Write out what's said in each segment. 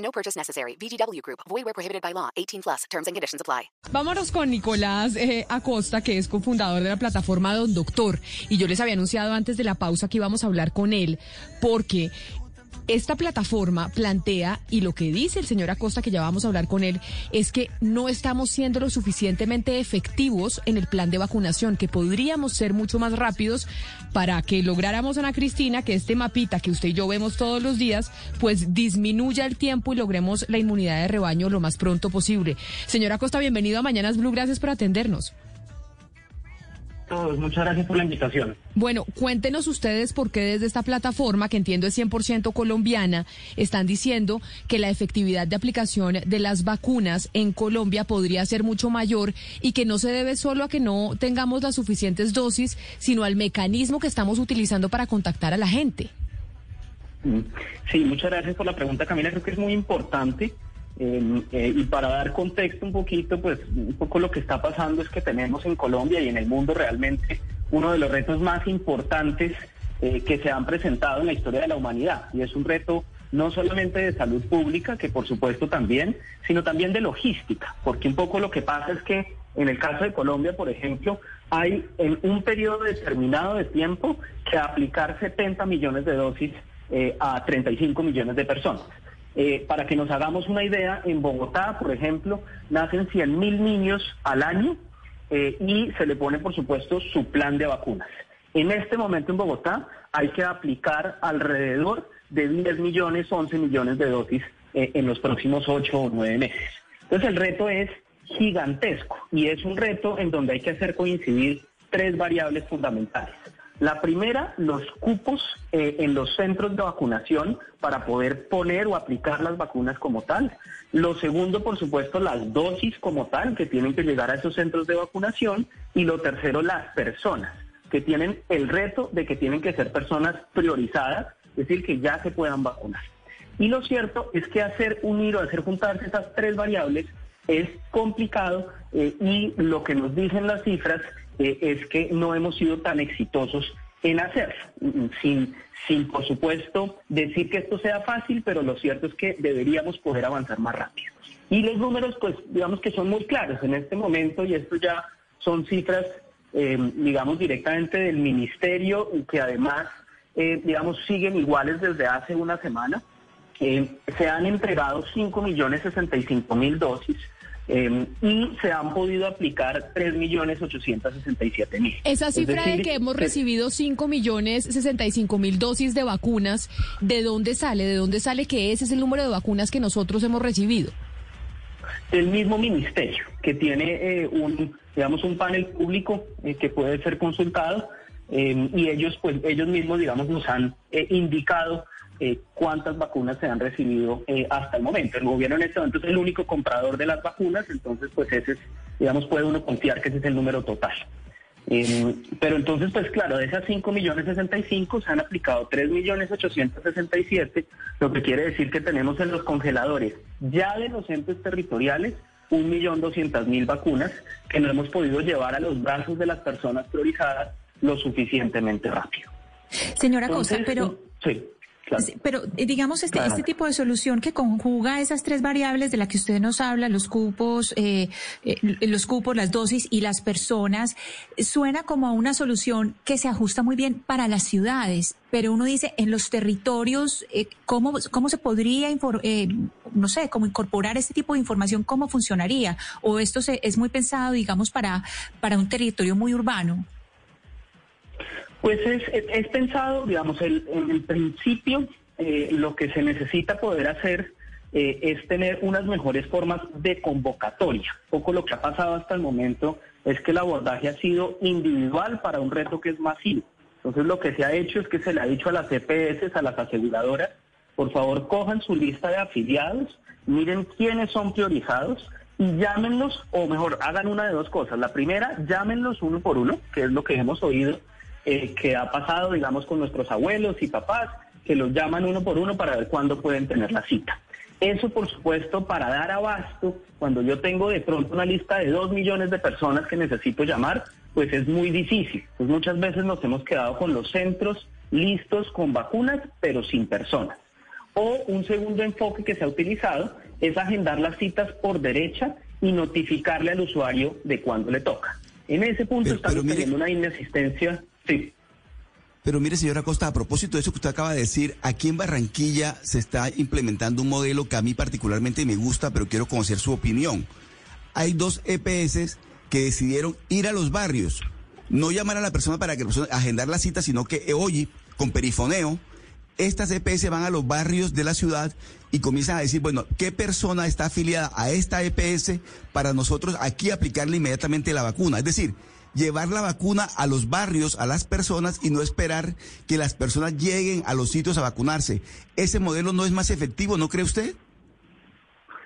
No purchase necessary. VGW Group. Void where prohibited by law. 18 plus. Terms and conditions apply. Vámonos con Nicolás eh, Acosta, que es cofundador de la plataforma Don Doctor. Y yo les había anunciado antes de la pausa que íbamos a hablar con él, porque esta plataforma plantea, y lo que dice el señor Acosta, que ya vamos a hablar con él, es que no estamos siendo lo suficientemente efectivos en el plan de vacunación, que podríamos ser mucho más rápidos para que lográramos, Ana Cristina, que este mapita que usted y yo vemos todos los días, pues disminuya el tiempo y logremos la inmunidad de rebaño lo más pronto posible. Señor Acosta, bienvenido a Mañanas Blue, gracias por atendernos. Todos. Muchas gracias por la invitación. Bueno, cuéntenos ustedes por qué desde esta plataforma, que entiendo es 100% colombiana, están diciendo que la efectividad de aplicación de las vacunas en Colombia podría ser mucho mayor y que no se debe solo a que no tengamos las suficientes dosis, sino al mecanismo que estamos utilizando para contactar a la gente. Mm. Sí, muchas gracias por la pregunta, Camila. Creo que es muy importante. Eh, y para dar contexto un poquito, pues un poco lo que está pasando es que tenemos en Colombia y en el mundo realmente uno de los retos más importantes eh, que se han presentado en la historia de la humanidad. Y es un reto no solamente de salud pública, que por supuesto también, sino también de logística, porque un poco lo que pasa es que en el caso de Colombia, por ejemplo, hay en un periodo determinado de tiempo que aplicar 70 millones de dosis eh, a 35 millones de personas. Eh, para que nos hagamos una idea, en Bogotá, por ejemplo, nacen 100 mil niños al año eh, y se le pone, por supuesto, su plan de vacunas. En este momento en Bogotá hay que aplicar alrededor de 10 millones, 11 millones de dosis eh, en los próximos 8 o 9 meses. Entonces el reto es gigantesco y es un reto en donde hay que hacer coincidir tres variables fundamentales. La primera, los cupos eh, en los centros de vacunación para poder poner o aplicar las vacunas como tal. Lo segundo, por supuesto, las dosis como tal que tienen que llegar a esos centros de vacunación. Y lo tercero, las personas que tienen el reto de que tienen que ser personas priorizadas, es decir, que ya se puedan vacunar. Y lo cierto es que hacer unir o hacer juntarse esas tres variables es complicado eh, y lo que nos dicen las cifras eh, es que no hemos sido tan exitosos en hacerlo, mm, sin, sin por supuesto decir que esto sea fácil, pero lo cierto es que deberíamos poder avanzar más rápido. Y los números, pues digamos que son muy claros en este momento y esto ya son cifras, eh, digamos, directamente del ministerio que además, eh, digamos, siguen iguales desde hace una semana. se han entregado 5 millones 65 mil dosis. Eh, y se han podido aplicar 3.867.000. Esa cifra de que hemos recibido 5 millones 65 mil dosis de vacunas, ¿de dónde sale? ¿De dónde sale que ese es el número de vacunas que nosotros hemos recibido? El mismo ministerio, que tiene eh, un, digamos, un panel público eh, que puede ser consultado y ellos, pues, ellos mismos, digamos, nos han indicado eh, cuántas vacunas se han recibido eh, hasta el momento. El gobierno en este momento es el único comprador de las vacunas, entonces pues ese es, digamos, puede uno confiar que ese es el número total. Eh, pero entonces, pues claro, de esas 5 millones 65 se han aplicado 3 millones 867, lo que quiere decir que tenemos en los congeladores ya de los entes territoriales un millón doscientas mil vacunas que no hemos podido llevar a los brazos de las personas priorizadas lo suficientemente rápido. Señora Costa, pero... Sí. Pero eh, digamos, este, este tipo de solución que conjuga esas tres variables de las que usted nos habla, los cupos, eh, eh, los cupos, las dosis y las personas, suena como a una solución que se ajusta muy bien para las ciudades, pero uno dice, en los territorios, ¿cómo, ¿cómo se podría, no sé, cómo incorporar este tipo de información, cómo funcionaría? ¿O esto se, es muy pensado, digamos, para, para un territorio muy urbano? Pues es, es, pensado, digamos, el, en el principio eh, lo que se necesita poder hacer eh, es tener unas mejores formas de convocatoria. Poco lo que ha pasado hasta el momento es que el abordaje ha sido individual para un reto que es masivo. Entonces lo que se ha hecho es que se le ha dicho a las EPS, a las aseguradoras, por favor cojan su lista de afiliados, miren quiénes son priorizados y llámenlos, o mejor, hagan una de dos cosas. La primera, llámenlos uno por uno, que es lo que hemos oído eh, que ha pasado, digamos, con nuestros abuelos y papás, que los llaman uno por uno para ver cuándo pueden tener la cita. Eso, por supuesto, para dar abasto, cuando yo tengo de pronto una lista de dos millones de personas que necesito llamar, pues es muy difícil. Pues muchas veces nos hemos quedado con los centros listos con vacunas, pero sin personas. O un segundo enfoque que se ha utilizado es agendar las citas por derecha y notificarle al usuario de cuándo le toca. En ese punto estamos teniendo una inasistencia. Sí. Pero mire, señora Costa, a propósito de eso que usted acaba de decir, aquí en Barranquilla se está implementando un modelo que a mí particularmente me gusta, pero quiero conocer su opinión. Hay dos EPS que decidieron ir a los barrios, no llamar a la persona para que persona agendar la cita, sino que eh, oye, con perifoneo, estas EPS van a los barrios de la ciudad y comienzan a decir, bueno, ¿qué persona está afiliada a esta EPS para nosotros aquí aplicarle inmediatamente la vacuna? Es decir, llevar la vacuna a los barrios, a las personas y no esperar que las personas lleguen a los sitios a vacunarse. ¿Ese modelo no es más efectivo, no cree usted?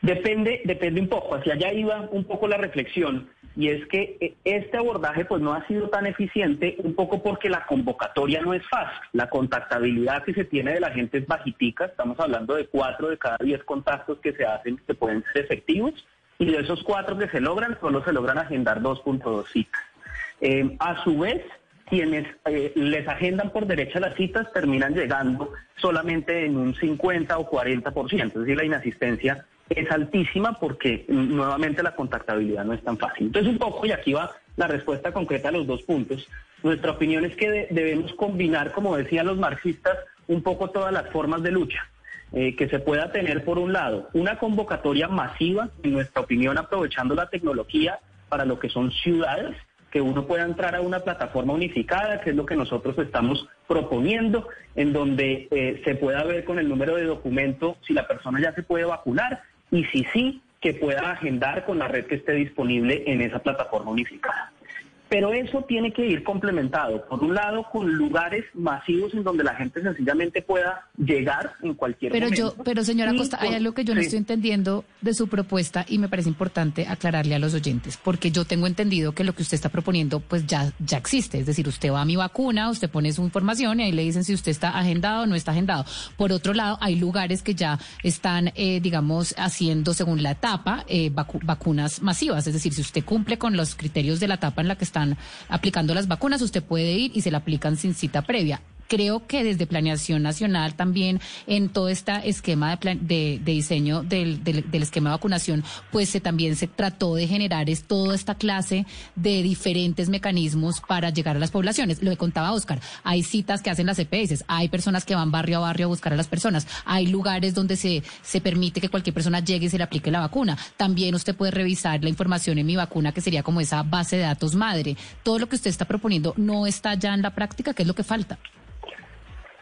Depende, depende un poco. Hacia allá iba un poco la reflexión y es que eh, este abordaje pues no ha sido tan eficiente un poco porque la convocatoria no es fácil. La contactabilidad que se tiene de la gente es bajitica, estamos hablando de cuatro de cada diez contactos que se hacen que pueden ser efectivos y de esos cuatro que se logran solo se logran agendar 2.2 citas. Eh, a su vez, quienes eh, les agendan por derecha las citas terminan llegando solamente en un 50 o 40%, es decir, la inasistencia es altísima porque mm, nuevamente la contactabilidad no es tan fácil. Entonces un poco, y aquí va la respuesta concreta a los dos puntos, nuestra opinión es que debemos combinar, como decían los marxistas, un poco todas las formas de lucha. Eh, que se pueda tener, por un lado, una convocatoria masiva, en nuestra opinión, aprovechando la tecnología para lo que son ciudades, que uno pueda entrar a una plataforma unificada, que es lo que nosotros estamos proponiendo, en donde eh, se pueda ver con el número de documento si la persona ya se puede vacunar y si sí, que pueda agendar con la red que esté disponible en esa plataforma unificada. Pero eso tiene que ir complementado, por un lado, con lugares masivos en donde la gente sencillamente pueda llegar en cualquier pero momento. Yo, pero señora Costa, hay algo que yo no estoy entendiendo de su propuesta y me parece importante aclararle a los oyentes, porque yo tengo entendido que lo que usted está proponiendo pues ya, ya existe. Es decir, usted va a mi vacuna, usted pone su información y ahí le dicen si usted está agendado o no está agendado. Por otro lado, hay lugares que ya están, eh, digamos, haciendo según la etapa eh, vacunas masivas. Es decir, si usted cumple con los criterios de la etapa en la que está están aplicando las vacunas, usted puede ir y se la aplican sin cita previa creo que desde Planeación Nacional también en todo este esquema de, de, diseño del, del, esquema de vacunación, pues se, también se trató de generar es, toda esta clase de diferentes mecanismos para llegar a las poblaciones. Lo que contaba Oscar, hay citas que hacen las EPS, hay personas que van barrio a barrio a buscar a las personas, hay lugares donde se, se permite que cualquier persona llegue y se le aplique la vacuna. También usted puede revisar la información en mi vacuna, que sería como esa base de datos madre. Todo lo que usted está proponiendo no está ya en la práctica, ¿qué es lo que falta?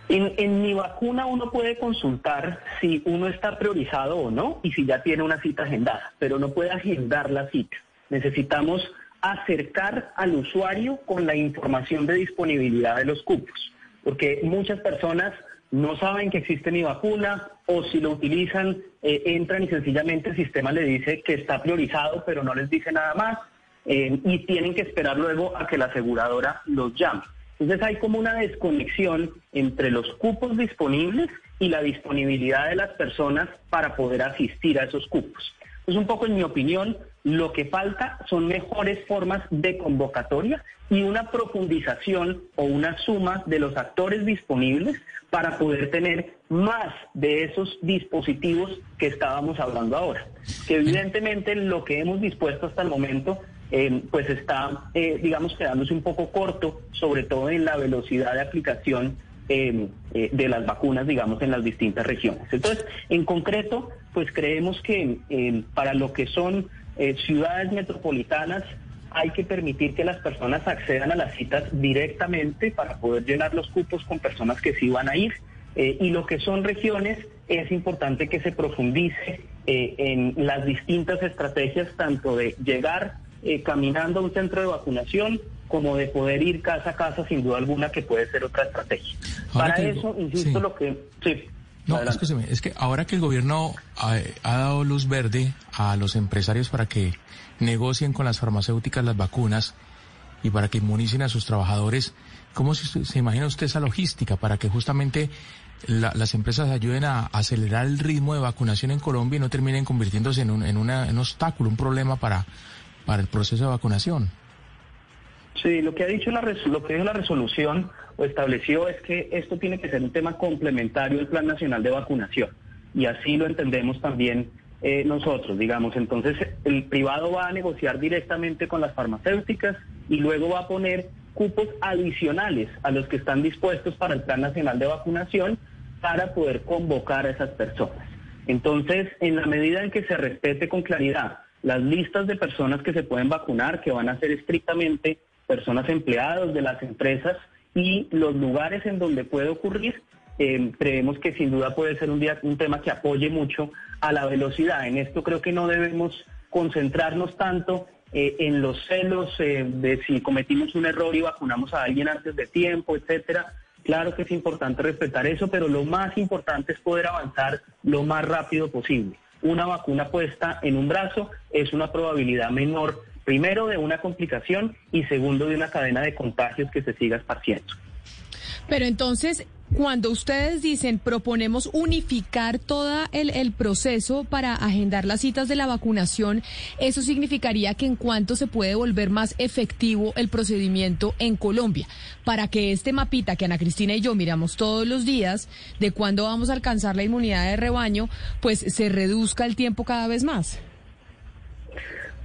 En, mi vacuna uno puede consultar si uno está priorizado o no y si ya tiene una cita agendada, pero no puede agendar la cita. Necesitamos acercar al usuario con la información de disponibilidad de los cupos, porque muchas personas no saben que existe mi vacuna o si lo utilizan, eh, entran y sencillamente el sistema le dice que está priorizado, pero no les dice nada más eh, y tienen que esperar luego a que la aseguradora los llame. Entonces hay como una desconexión entre los cupos disponibles y la disponibilidad de las personas para poder asistir a esos cupos. Pues un poco en mi opinión, lo que falta son mejores formas de convocatoria y una profundización o una suma de los actores disponibles para poder tener más de esos dispositivos que estábamos hablando ahora. Que evidentemente lo que hemos dispuesto hasta el momento eh, pues está, eh, digamos, quedándose un poco corto, sobre todo en la velocidad de aplicación eh, de las vacunas, digamos, en las distintas regiones. Entonces, en concreto, pues creemos que para lo que son ciudades metropolitanas, hay que permitir que las personas accedan a las citas directamente para poder llenar los cupos con personas que sí van a ir. y lo que son regiones, es importante que se profundice en las distintas estrategias, tanto de llegar eh, caminando a un centro de vacunación como de poder ir casa a casa, sin duda alguna, que puede ser otra estrategia. Para eso, insisto, lo que... Sí. No, escúcheme, es que ahora que el gobierno ha, ha, dado luz verde a los empresarios para que negocien con las farmacéuticas las vacunas y para que inmunicen a sus trabajadores, ¿cómo se, se imagina usted esa logística para que justamente la, las empresas ayuden a acelerar el ritmo de vacunación en Colombia y no terminen convirtiéndose en un, en una, en un obstáculo, un problema para, para el proceso de vacunación? Sí, lo que ha dicho la, resolución o estableció es que esto tiene que ser un tema complementario al Plan Nacional de Vacunación. Y así lo entendemos también eh, nosotros, digamos. Entonces, el privado va a negociar directamente con las farmacéuticas y luego va a poner cupos adicionales a los que están dispuestos para el Plan Nacional de Vacunación para poder convocar a esas personas. Entonces, en la medida en que se respete con claridad las listas de personas que se pueden vacunar, que van a ser estrictamente personas empleadas de las empresas y los lugares en donde puede ocurrir, eh, creemos que sin duda puede ser un, día, un tema que apoye mucho a la velocidad. En esto creo que no debemos concentrarnos tanto eh, en los celos eh, de si cometimos un error y vacunamos a alguien antes de tiempo, etcétera. Claro que es importante respetar eso, pero lo más importante es poder avanzar lo más rápido posible. Una vacuna puesta en un brazo es una probabilidad menor Primero, de una complicación y segundo, de una cadena de contagios que se siga esparciendo. Pero entonces, cuando ustedes dicen proponemos unificar todo el, el, proceso para agendar las citas de la vacunación, eso significaría que en cuanto se puede volver más efectivo el procedimiento en Colombia, para que este mapita que Ana Cristina y yo miramos todos los días de cuándo vamos a alcanzar la inmunidad de rebaño, pues se reduzca el tiempo cada vez más.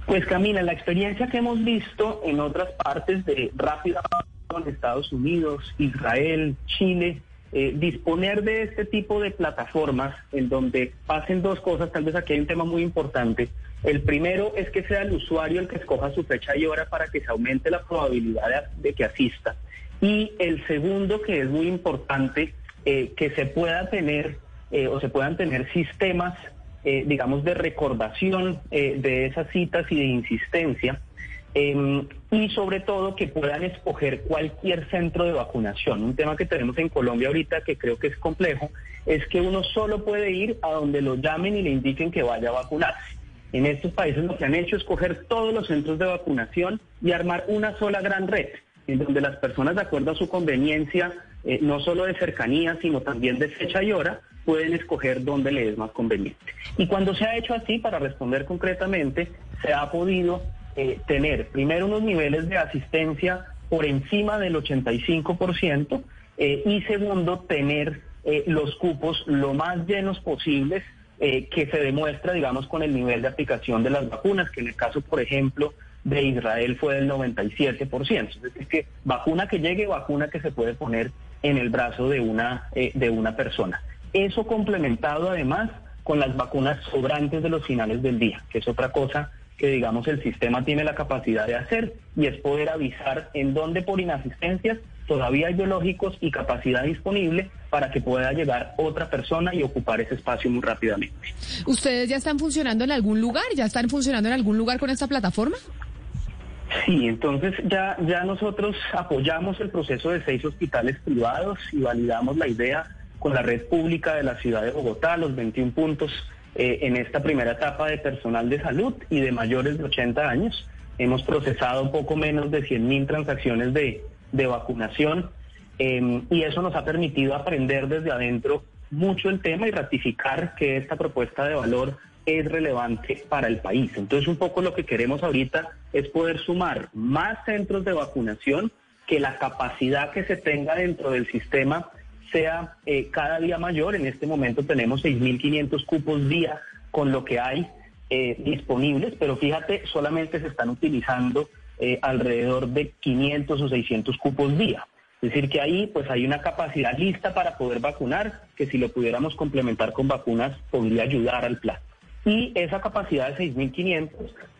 Pues Camila, la experiencia que hemos visto en otras partes de rápida en Estados Unidos, Israel, Chile, eh, disponer de este tipo de plataformas en donde pasen dos cosas, tal vez aquí hay un tema muy importante. El primero es que sea el usuario el que escoja su fecha y hora para que se aumente la probabilidad de, que asista. Y el segundo, que es muy importante, eh, que se pueda tener eh, o se puedan tener sistemas digamos, de recordación de esas citas y de insistencia. Em, y sobre todo que puedan escoger cualquier centro de vacunación. Un tema que tenemos en Colombia ahorita que creo que es complejo es que uno solo puede ir a donde lo llamen y le indiquen que vaya a vacunarse. En estos países lo que han hecho es coger todos los centros de vacunación y armar una sola gran red, en donde las personas, de acuerdo a su conveniencia, eh, no solo de cercanía, sino también de fecha y hora, pueden escoger dónde les es más conveniente. Y cuando se ha hecho así, para responder concretamente, se ha podido eh, tener primero unos niveles de asistencia por encima del 85% eh, y segundo, tener eh, los cupos lo más llenos posibles que se demuestra, digamos, con el nivel de aplicación de las vacunas, que en el caso, por ejemplo, de Israel fue del 97%. Es decir, que vacuna que llegue, vacuna que se puede poner en el brazo de una, de una persona. Eso complementado además con las vacunas sobrantes de los finales del día, que es otra cosa que digamos el sistema tiene la capacidad de hacer y es poder avisar en dónde por inasistencias todavía hay biológicos y capacidad disponible para que pueda llegar otra persona y ocupar ese espacio muy rápidamente. ¿Ustedes ya están funcionando en algún lugar? ¿Ya están funcionando en algún lugar con esta plataforma? Sí, entonces ya, ya nosotros apoyamos el proceso de seis hospitales privados y validamos la idea con la red pública de la ciudad de Bogotá, los 21 puntos eh, en esta primera etapa de personal de salud y de mayores de 80 años. Hemos procesado poco menos de 100.000 transacciones de, vacunación em, y eso nos ha permitido aprender desde adentro mucho el tema y ratificar que esta propuesta de valor es relevante para el país. Entonces un poco lo que queremos ahorita es poder sumar más centros de vacunación, que la capacidad que se tenga dentro del sistema sea eh, cada día mayor. En este momento tenemos 6.500 cupos día con lo que hay eh, disponibles, pero fíjate, solamente se están utilizando eh, alrededor de 500 o 600 cupos día. Es decir, que ahí pues hay una capacidad lista para poder vacunar, que si lo pudiéramos complementar con vacunas podría ayudar al plan. Y esa capacidad de 6.500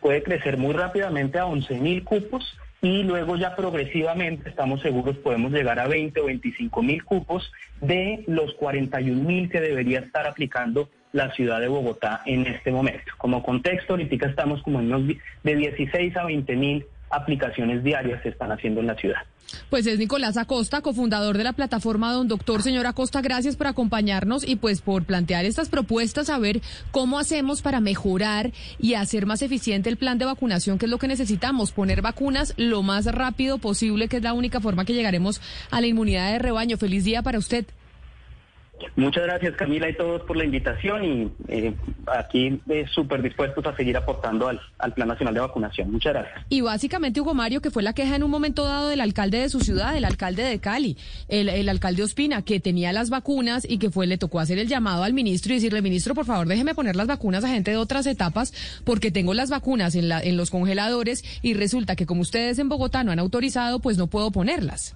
puede crecer muy rápidamente a 11.000 cupos y luego ya progresivamente, estamos seguros, podemos llegar a 20 o 25 mil cupos de los 41 mil que debería estar aplicando la ciudad de Bogotá en este momento. Como contexto, ahorita estamos como en unos de 16 a 20 mil aplicaciones diarias se están haciendo en la ciudad. Pues es Nicolás Acosta, cofundador de la plataforma Don Doctor. Señor Acosta, gracias por acompañarnos y pues por plantear estas propuestas, a ver cómo hacemos para mejorar y hacer más eficiente el plan de vacunación, que es lo que necesitamos, poner vacunas lo más rápido posible, que es la única forma que llegaremos a la inmunidad de rebaño. Feliz día para usted. Muchas gracias Camila y todos por la invitación y eh, aquí eh, súper dispuestos a seguir aportando al, Plan Nacional de Vacunación. Muchas gracias. Y básicamente Hugo Mario, que fue la queja en un momento dado del alcalde de su ciudad, el alcalde de Cali, el, el alcalde Ospina, que tenía las vacunas y que fue le tocó hacer el llamado al ministro y decirle, ministro, por favor, déjeme poner las vacunas a gente de otras etapas porque tengo las vacunas en, la, en los congeladores y resulta que como ustedes en Bogotá no han autorizado, pues no puedo ponerlas.